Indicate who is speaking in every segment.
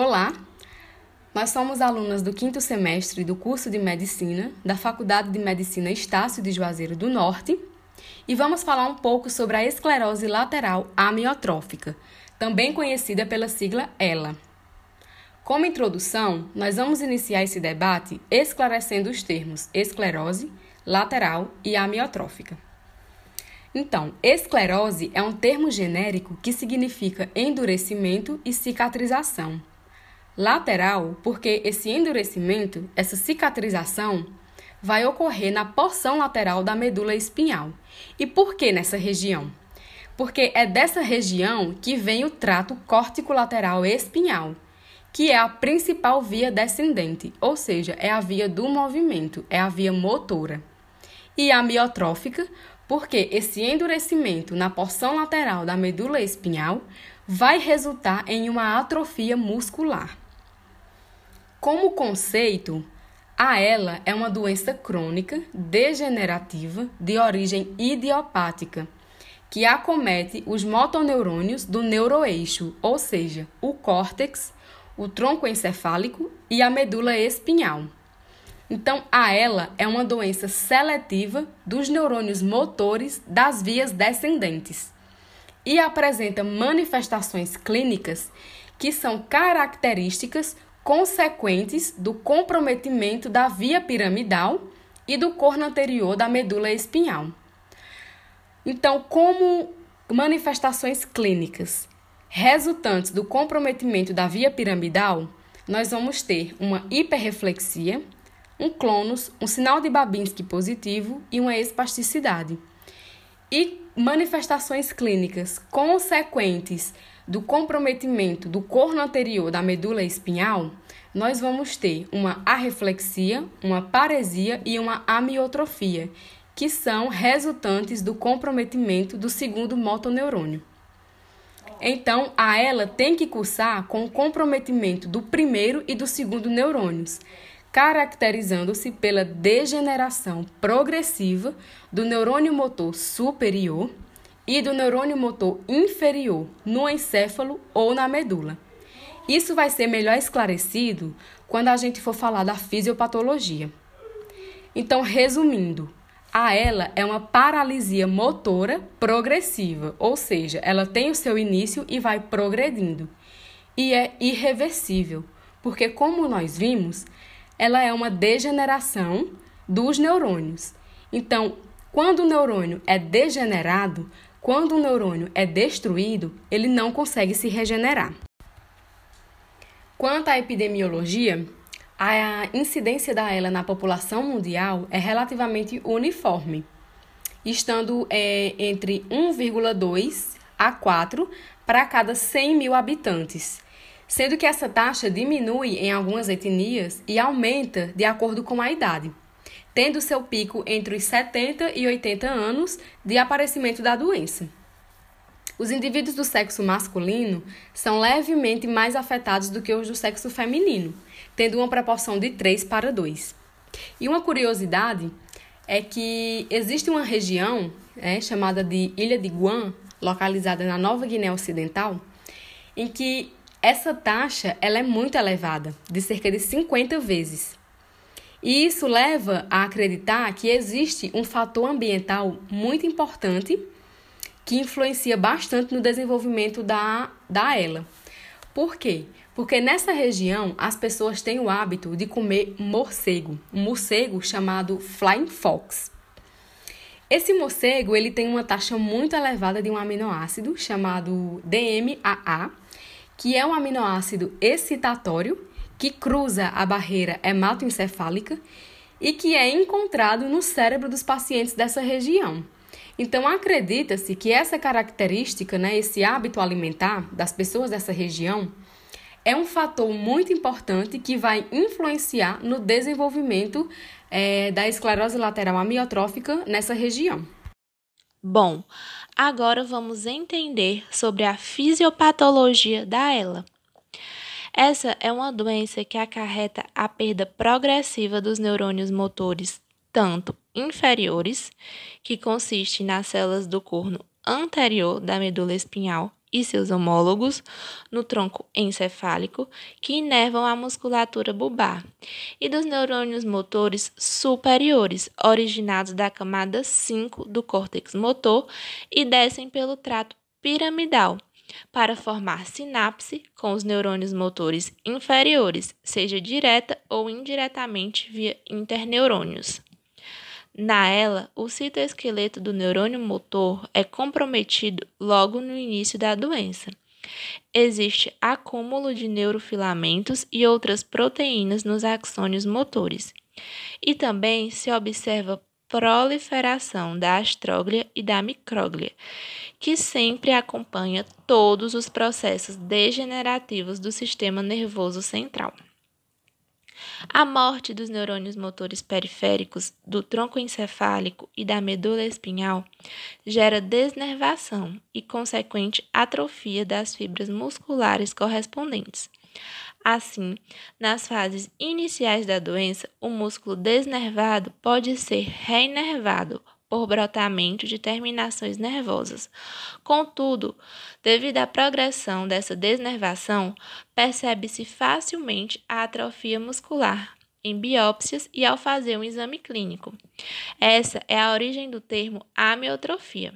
Speaker 1: Olá, nós somos alunas do quinto semestre do curso de Medicina da Faculdade de Medicina Estácio de Juazeiro do Norte e vamos falar um pouco sobre a esclerose lateral amiotrófica, também conhecida pela sigla ELA. Como introdução, nós vamos iniciar esse debate esclarecendo os termos esclerose, lateral e amiotrófica. Então, esclerose é um termo genérico que significa endurecimento e cicatrização. Lateral, porque esse endurecimento, essa cicatrização, vai ocorrer na porção lateral da medula espinhal. E por que nessa região? Porque é dessa região que vem o trato córtico-lateral espinhal, que é a principal via descendente, ou seja, é a via do movimento, é a via motora. E a miotrófica, porque esse endurecimento na porção lateral da medula espinhal vai resultar em uma atrofia muscular. Como conceito, a ELA é uma doença crônica degenerativa de origem idiopática que acomete os motoneurônios do neuroeixo, ou seja, o córtex, o tronco encefálico e a medula espinhal. Então, a ELA é uma doença seletiva dos neurônios motores das vias descendentes e apresenta manifestações clínicas que são características consequentes do comprometimento da via piramidal e do corno anterior da medula espinhal. Então, como manifestações clínicas resultantes do comprometimento da via piramidal, nós vamos ter uma hiperreflexia, um clonus, um sinal de Babinski positivo e uma espasticidade. E manifestações clínicas consequentes do comprometimento do corno anterior da medula espinhal, nós vamos ter uma arreflexia, uma paresia e uma amiotrofia, que são resultantes do comprometimento do segundo motoneurônio. Então, a ela tem que cursar com o comprometimento do primeiro e do segundo neurônios, caracterizando-se pela degeneração progressiva do neurônio motor superior e do neurônio motor inferior no encéfalo ou na medula. Isso vai ser melhor esclarecido quando a gente for falar da fisiopatologia. Então, resumindo, a ela é uma paralisia motora progressiva, ou seja, ela tem o seu início e vai progredindo. E é irreversível, porque como nós vimos, ela é uma degeneração dos neurônios. Então, quando o neurônio é degenerado, quando o neurônio é destruído, ele não consegue se regenerar. Quanto à epidemiologia, a incidência da ELA na população mundial é relativamente uniforme, estando é, entre 1,2 a 4 para cada 100 mil habitantes, sendo que essa taxa diminui em algumas etnias e aumenta de acordo com a idade, tendo seu pico entre os 70 e 80 anos de aparecimento da doença. Os indivíduos do sexo masculino são levemente mais afetados do que os do sexo feminino, tendo uma proporção de 3 para 2. E uma curiosidade é que existe uma região é, chamada de Ilha de Guam, localizada na Nova Guiné Ocidental, em que essa taxa ela é muito elevada, de cerca de 50 vezes. E isso leva a acreditar que existe um fator ambiental muito importante que influencia bastante no desenvolvimento da, da ELA. Por quê? Porque nessa região as pessoas têm o hábito de comer morcego, um morcego chamado flying fox. Esse morcego ele tem uma taxa muito elevada de um aminoácido chamado DMAA, que é um aminoácido excitatório que cruza a barreira hematoencefálica e que é encontrado no cérebro dos pacientes dessa região. Então, acredita-se que essa característica, né, esse hábito alimentar das pessoas dessa região, é um fator muito importante que vai influenciar no desenvolvimento é, da esclerose lateral amiotrófica nessa região.
Speaker 2: Bom, agora vamos entender sobre a fisiopatologia da ELA. Essa é uma doença que acarreta a perda progressiva dos neurônios motores tanto inferiores, que consiste nas células do corno anterior da medula espinhal, e seus homólogos no tronco encefálico, que inervam a musculatura bulbar, e dos neurônios motores superiores, originados da camada 5 do córtex motor e descem pelo trato piramidal, para formar sinapse com os neurônios motores inferiores, seja direta ou indiretamente via interneurônios. Na ela, o citoesqueleto do neurônio motor é comprometido logo no início da doença. Existe acúmulo de neurofilamentos e outras proteínas nos axônios motores. E também se observa proliferação da astróglia e da micróglia, que sempre acompanha todos os processos degenerativos do sistema nervoso central. A morte dos neurônios motores periféricos do tronco encefálico e da medula espinhal gera desnervação e consequente atrofia das fibras musculares correspondentes. Assim, nas fases iniciais da doença, o músculo desnervado pode ser reinervado por brotamento de terminações nervosas. Contudo, devido à progressão dessa desnervação, percebe-se facilmente a atrofia muscular em biópsias e ao fazer um exame clínico. Essa é a origem do termo amiotrofia.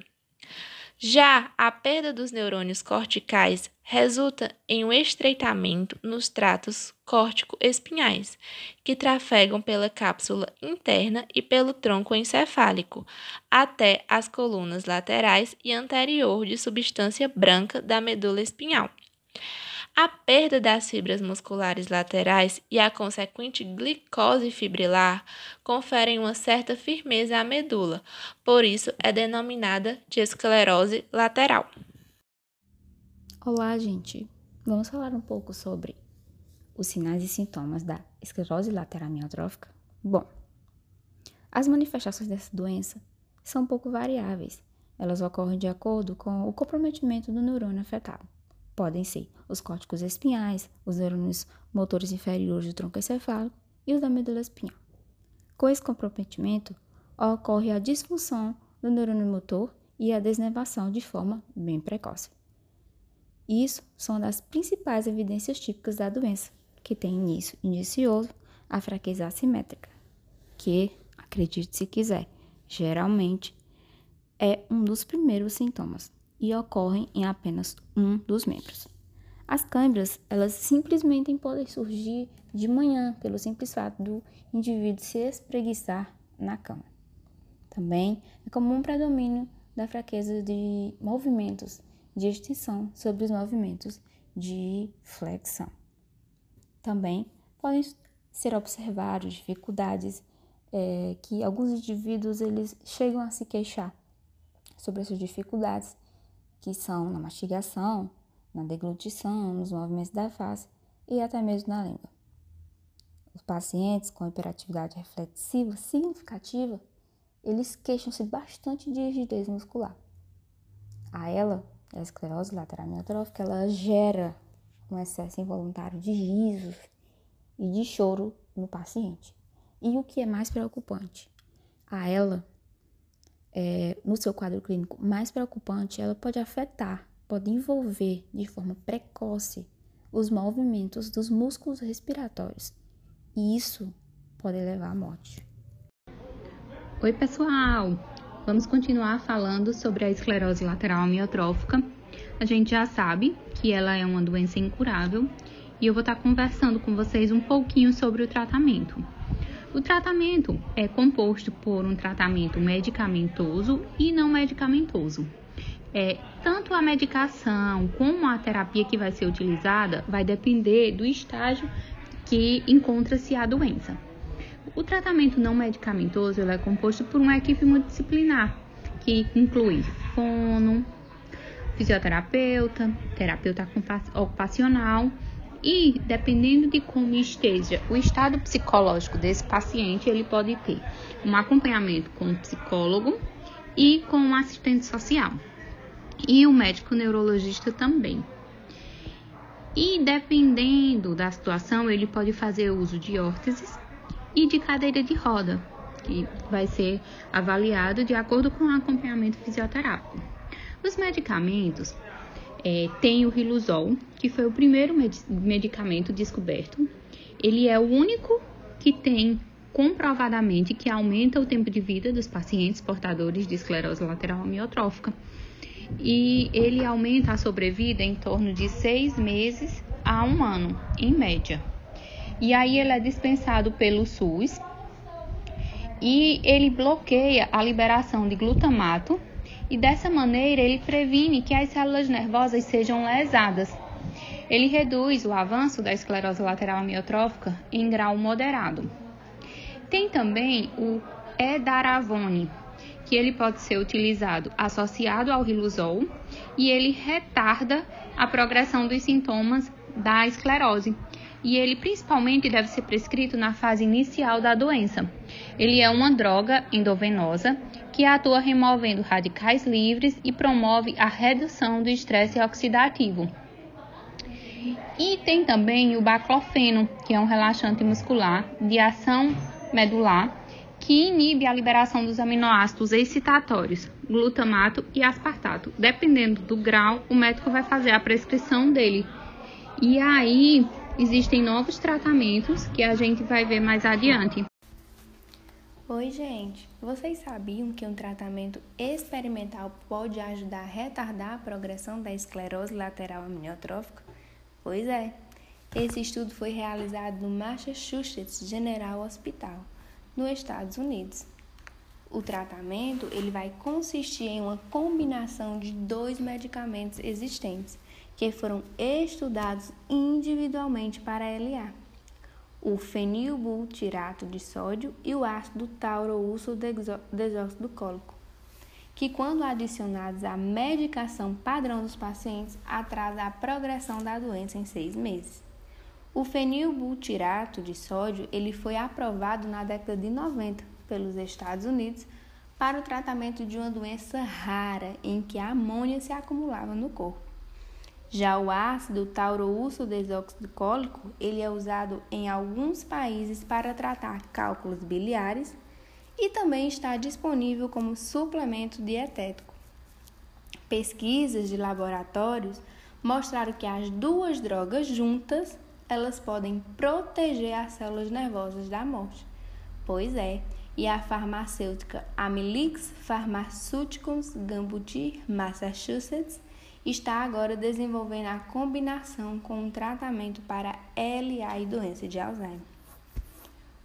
Speaker 2: Já a perda dos neurônios corticais resulta em um estreitamento nos tratos córtico-espinhais, que trafegam pela cápsula interna e pelo tronco encefálico, até as colunas laterais e anterior de substância branca da medula espinhal. A perda das fibras musculares laterais e a consequente glicose fibrilar conferem uma certa firmeza à medula, por isso é denominada de esclerose lateral.
Speaker 3: Olá, gente! Vamos falar um pouco sobre os sinais e sintomas da esclerose lateral amiotrófica? Bom, as manifestações dessa doença são um pouco variáveis. Elas ocorrem de acordo com o comprometimento do neurônio afetado podem ser os córticos espinhais, os neurônios motores inferiores do tronco encefálico e os da medula espinhal. Com esse comprometimento, ocorre a disfunção do neurônio motor e a desnervação de forma bem precoce. Isso são das principais evidências típicas da doença, que tem início inicioso, a fraqueza assimétrica, que, acredite se quiser, geralmente é um dos primeiros sintomas e ocorrem em apenas um dos membros. As câimbras, elas simplesmente podem surgir de manhã pelo simples fato do indivíduo se espreguiçar na cama. Também é comum o predomínio da fraqueza de movimentos de extensão sobre os movimentos de flexão. Também podem ser observados dificuldades é, que alguns indivíduos eles chegam a se queixar sobre essas dificuldades que são na mastigação, na deglutição, nos movimentos da face e até mesmo na língua. Os pacientes com hiperatividade reflexiva significativa, eles queixam-se bastante de rigidez muscular. A ela, a esclerose lateral amiotrófica, ela gera um excesso involuntário de risos e de choro no paciente. E o que é mais preocupante, a ela é, no seu quadro clínico mais preocupante, ela pode afetar, pode envolver de forma precoce os movimentos dos músculos respiratórios. E isso pode levar à morte.
Speaker 4: Oi, pessoal! Vamos continuar falando sobre a esclerose lateral amiotrófica. A gente já sabe que ela é uma doença incurável e eu vou estar conversando com vocês um pouquinho sobre o tratamento. O tratamento é composto por um tratamento medicamentoso e não medicamentoso. É, tanto a medicação como a terapia que vai ser utilizada vai depender do estágio que encontra-se a doença. O tratamento não medicamentoso é composto por uma equipe multidisciplinar, que inclui fono, fisioterapeuta, terapeuta ocupacional e dependendo de como esteja o estado psicológico desse paciente, ele pode ter um acompanhamento com o psicólogo e com o assistente social. E o médico neurologista também. E dependendo da situação, ele pode fazer uso de órteses e de cadeira de roda, que vai ser avaliado de acordo com o acompanhamento fisioterápico. Os medicamentos É, tem o Riluzol, que foi o primeiro med medicamento descoberto. Ele é o único que tem comprovadamente que aumenta o tempo de vida dos pacientes portadores de esclerose lateral amiotrófica. E ele aumenta a sobrevida em torno de seis meses a um ano, em média. E aí ele é dispensado pelo SUS e ele bloqueia a liberação de glutamato e dessa maneira ele previne que as células nervosas sejam lesadas. Ele reduz o avanço da esclerose lateral amiotrófica em grau moderado. Tem também o edaravone, que ele pode ser utilizado associado ao riluzol e ele retarda a progressão dos sintomas da esclerose. E ele principalmente deve ser prescrito na fase inicial da doença. Ele é uma droga endovenosa que atua removendo radicais livres e promove a redução do estresse oxidativo. E tem também o baclofeno, que é um relaxante muscular de ação medular que inibe a liberação dos aminoácidos excitatórios, glutamato e aspartato. Dependendo do grau, o médico vai fazer a prescrição dele. E aí existem novos tratamentos que a gente vai ver mais adiante.
Speaker 5: Oi, gente! Vocês sabiam que um tratamento experimental pode ajudar a retardar a progressão da esclerose lateral amniotrófica? Pois é, esse estudo foi realizado no Massachusetts General Hospital, nos Estados Unidos. O tratamento ele vai consistir em uma combinação de dois medicamentos existentes que foram estudados individualmente para LA: o fenilbutirato de sódio e o ácido tauroúrso desóxido-cólico, que quando adicionados à medicação padrão dos pacientes atrasa a progressão da doença em seis meses. O fenilbutirato de sódio ele foi aprovado na década de 90 pelos Estados Unidos para o tratamento de uma doença rara em que a amônia se acumulava no corpo. Já o ácido tauroúrso desóxido-cólico, ele é usado em alguns países para tratar cálculos biliares e também está disponível como suplemento dietético. Pesquisas de laboratórios mostraram que as duas drogas juntas elas podem proteger as células nervosas da morte. Pois é, e a farmacêutica Amylyx Pharmaceuticals Gambutir, Massachusetts, está agora desenvolvendo a combinação com um tratamento para LA e doença de Alzheimer.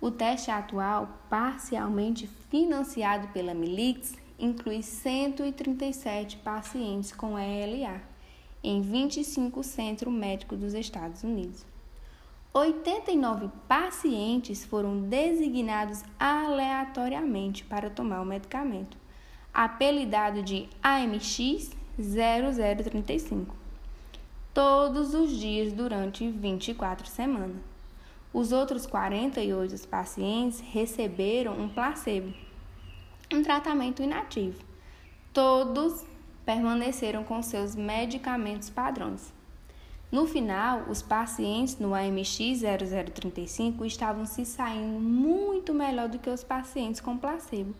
Speaker 5: O teste atual, parcialmente financiado pela Amylyx, inclui 137 pacientes com ELA em 25 centros médicos dos Estados Unidos. 89 pacientes foram designados aleatoriamente para tomar o medicamento, apelidado de AMX 0035, todos os dias durante 24 semanas. Os outros 48 pacientes receberam um placebo, um tratamento inativo. Todos permaneceram com seus medicamentos padrões. No final, os pacientes no AMX 0035 estavam se saindo muito melhor do que os pacientes com placebo,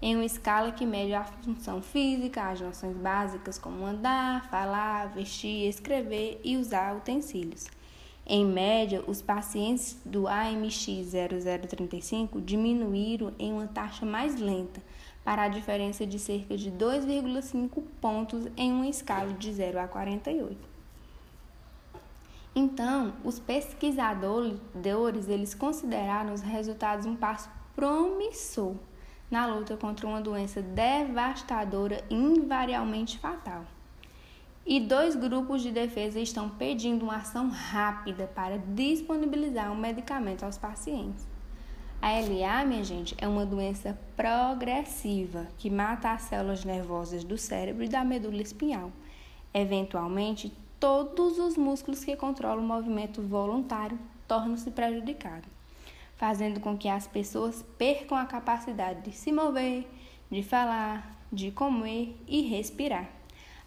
Speaker 5: em uma escala que mede a função física, as noções básicas como andar, falar, vestir, escrever e usar utensílios. Em média, os pacientes do AMX 0035 diminuíram em uma taxa mais lenta, para a diferença de cerca de 2,5 pontos em uma escala de 0 a 48. Então, os pesquisadores eles consideraram os resultados um passo promissor na luta contra uma doença devastadora e invariavelmente fatal. E dois grupos de defesa estão pedindo uma ação rápida para disponibilizar um medicamento aos pacientes. A LA, minha gente, é uma doença progressiva que mata as células nervosas do cérebro e da medula espinhal. Eventualmente, todos os músculos que controlam o movimento voluntário tornam-se prejudicados, fazendo com que as pessoas percam a capacidade de se mover, de falar, de comer e respirar.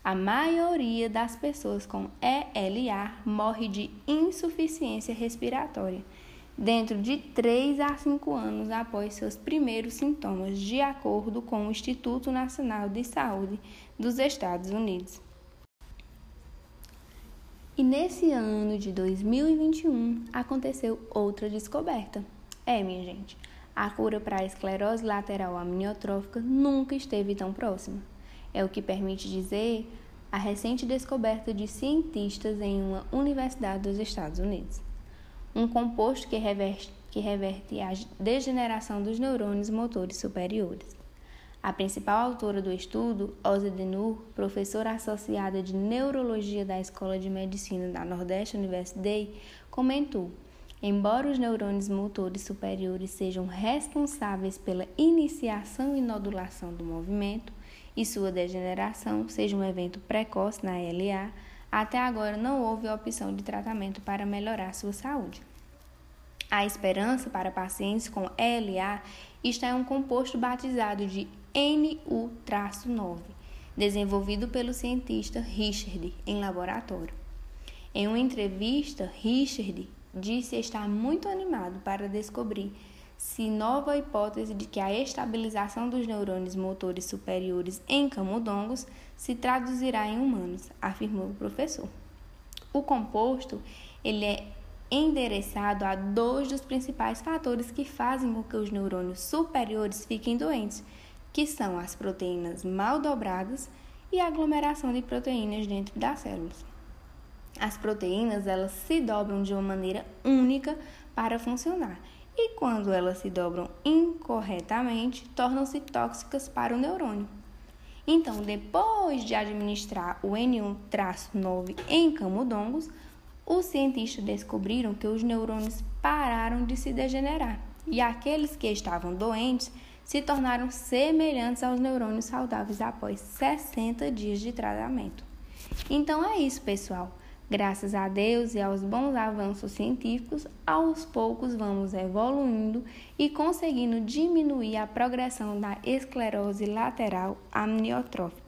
Speaker 5: A maioria das pessoas com ELA morre de insuficiência respiratória dentro de 3 a 5 anos após seus primeiros sintomas, de acordo com o Instituto Nacional de Saúde dos Estados Unidos. E nesse ano de 2021 aconteceu outra descoberta. É, minha gente, a cura para a esclerose lateral amniotrófica nunca esteve tão próxima. É o que permite dizer a recente descoberta de cientistas em uma universidade dos Estados Unidos. Um composto que reverte, que reverte a degeneração dos neurônios motores superiores. A principal autora do estudo, Ozzy Denur, professora associada de neurologia da Escola de Medicina da Nordeste University, comentou: Embora os neurônios motores superiores sejam responsáveis pela iniciação e nodulação do movimento, e sua degeneração seja um evento precoce na LA, até agora não houve opção de tratamento para melhorar sua saúde. A esperança para pacientes com LA está em um composto batizado de NU-9, desenvolvido pelo cientista Richard em laboratório. Em uma entrevista, Richard disse estar muito animado para descobrir se nova hipótese de que a estabilização dos neurônios motores superiores em camundongos se traduzirá em humanos, afirmou o professor. O composto ele é endereçado a dois dos principais fatores que fazem com que os neurônios superiores fiquem doentes, que são as proteínas mal dobradas e a aglomeração de proteínas dentro das células. As proteínas elas se dobram de uma maneira única para funcionar e quando elas se dobram incorretamente, tornam-se tóxicas para o neurônio. Então, depois de administrar o N1-9 em camundongos, os cientistas descobriram que os neurônios pararam de se degenerar e aqueles que estavam doentes se tornaram semelhantes aos neurônios saudáveis após 60 dias de tratamento. Então é isso, pessoal. Graças a Deus e aos bons avanços científicos, aos poucos vamos evoluindo e conseguindo diminuir a progressão da esclerose lateral amniotrófica.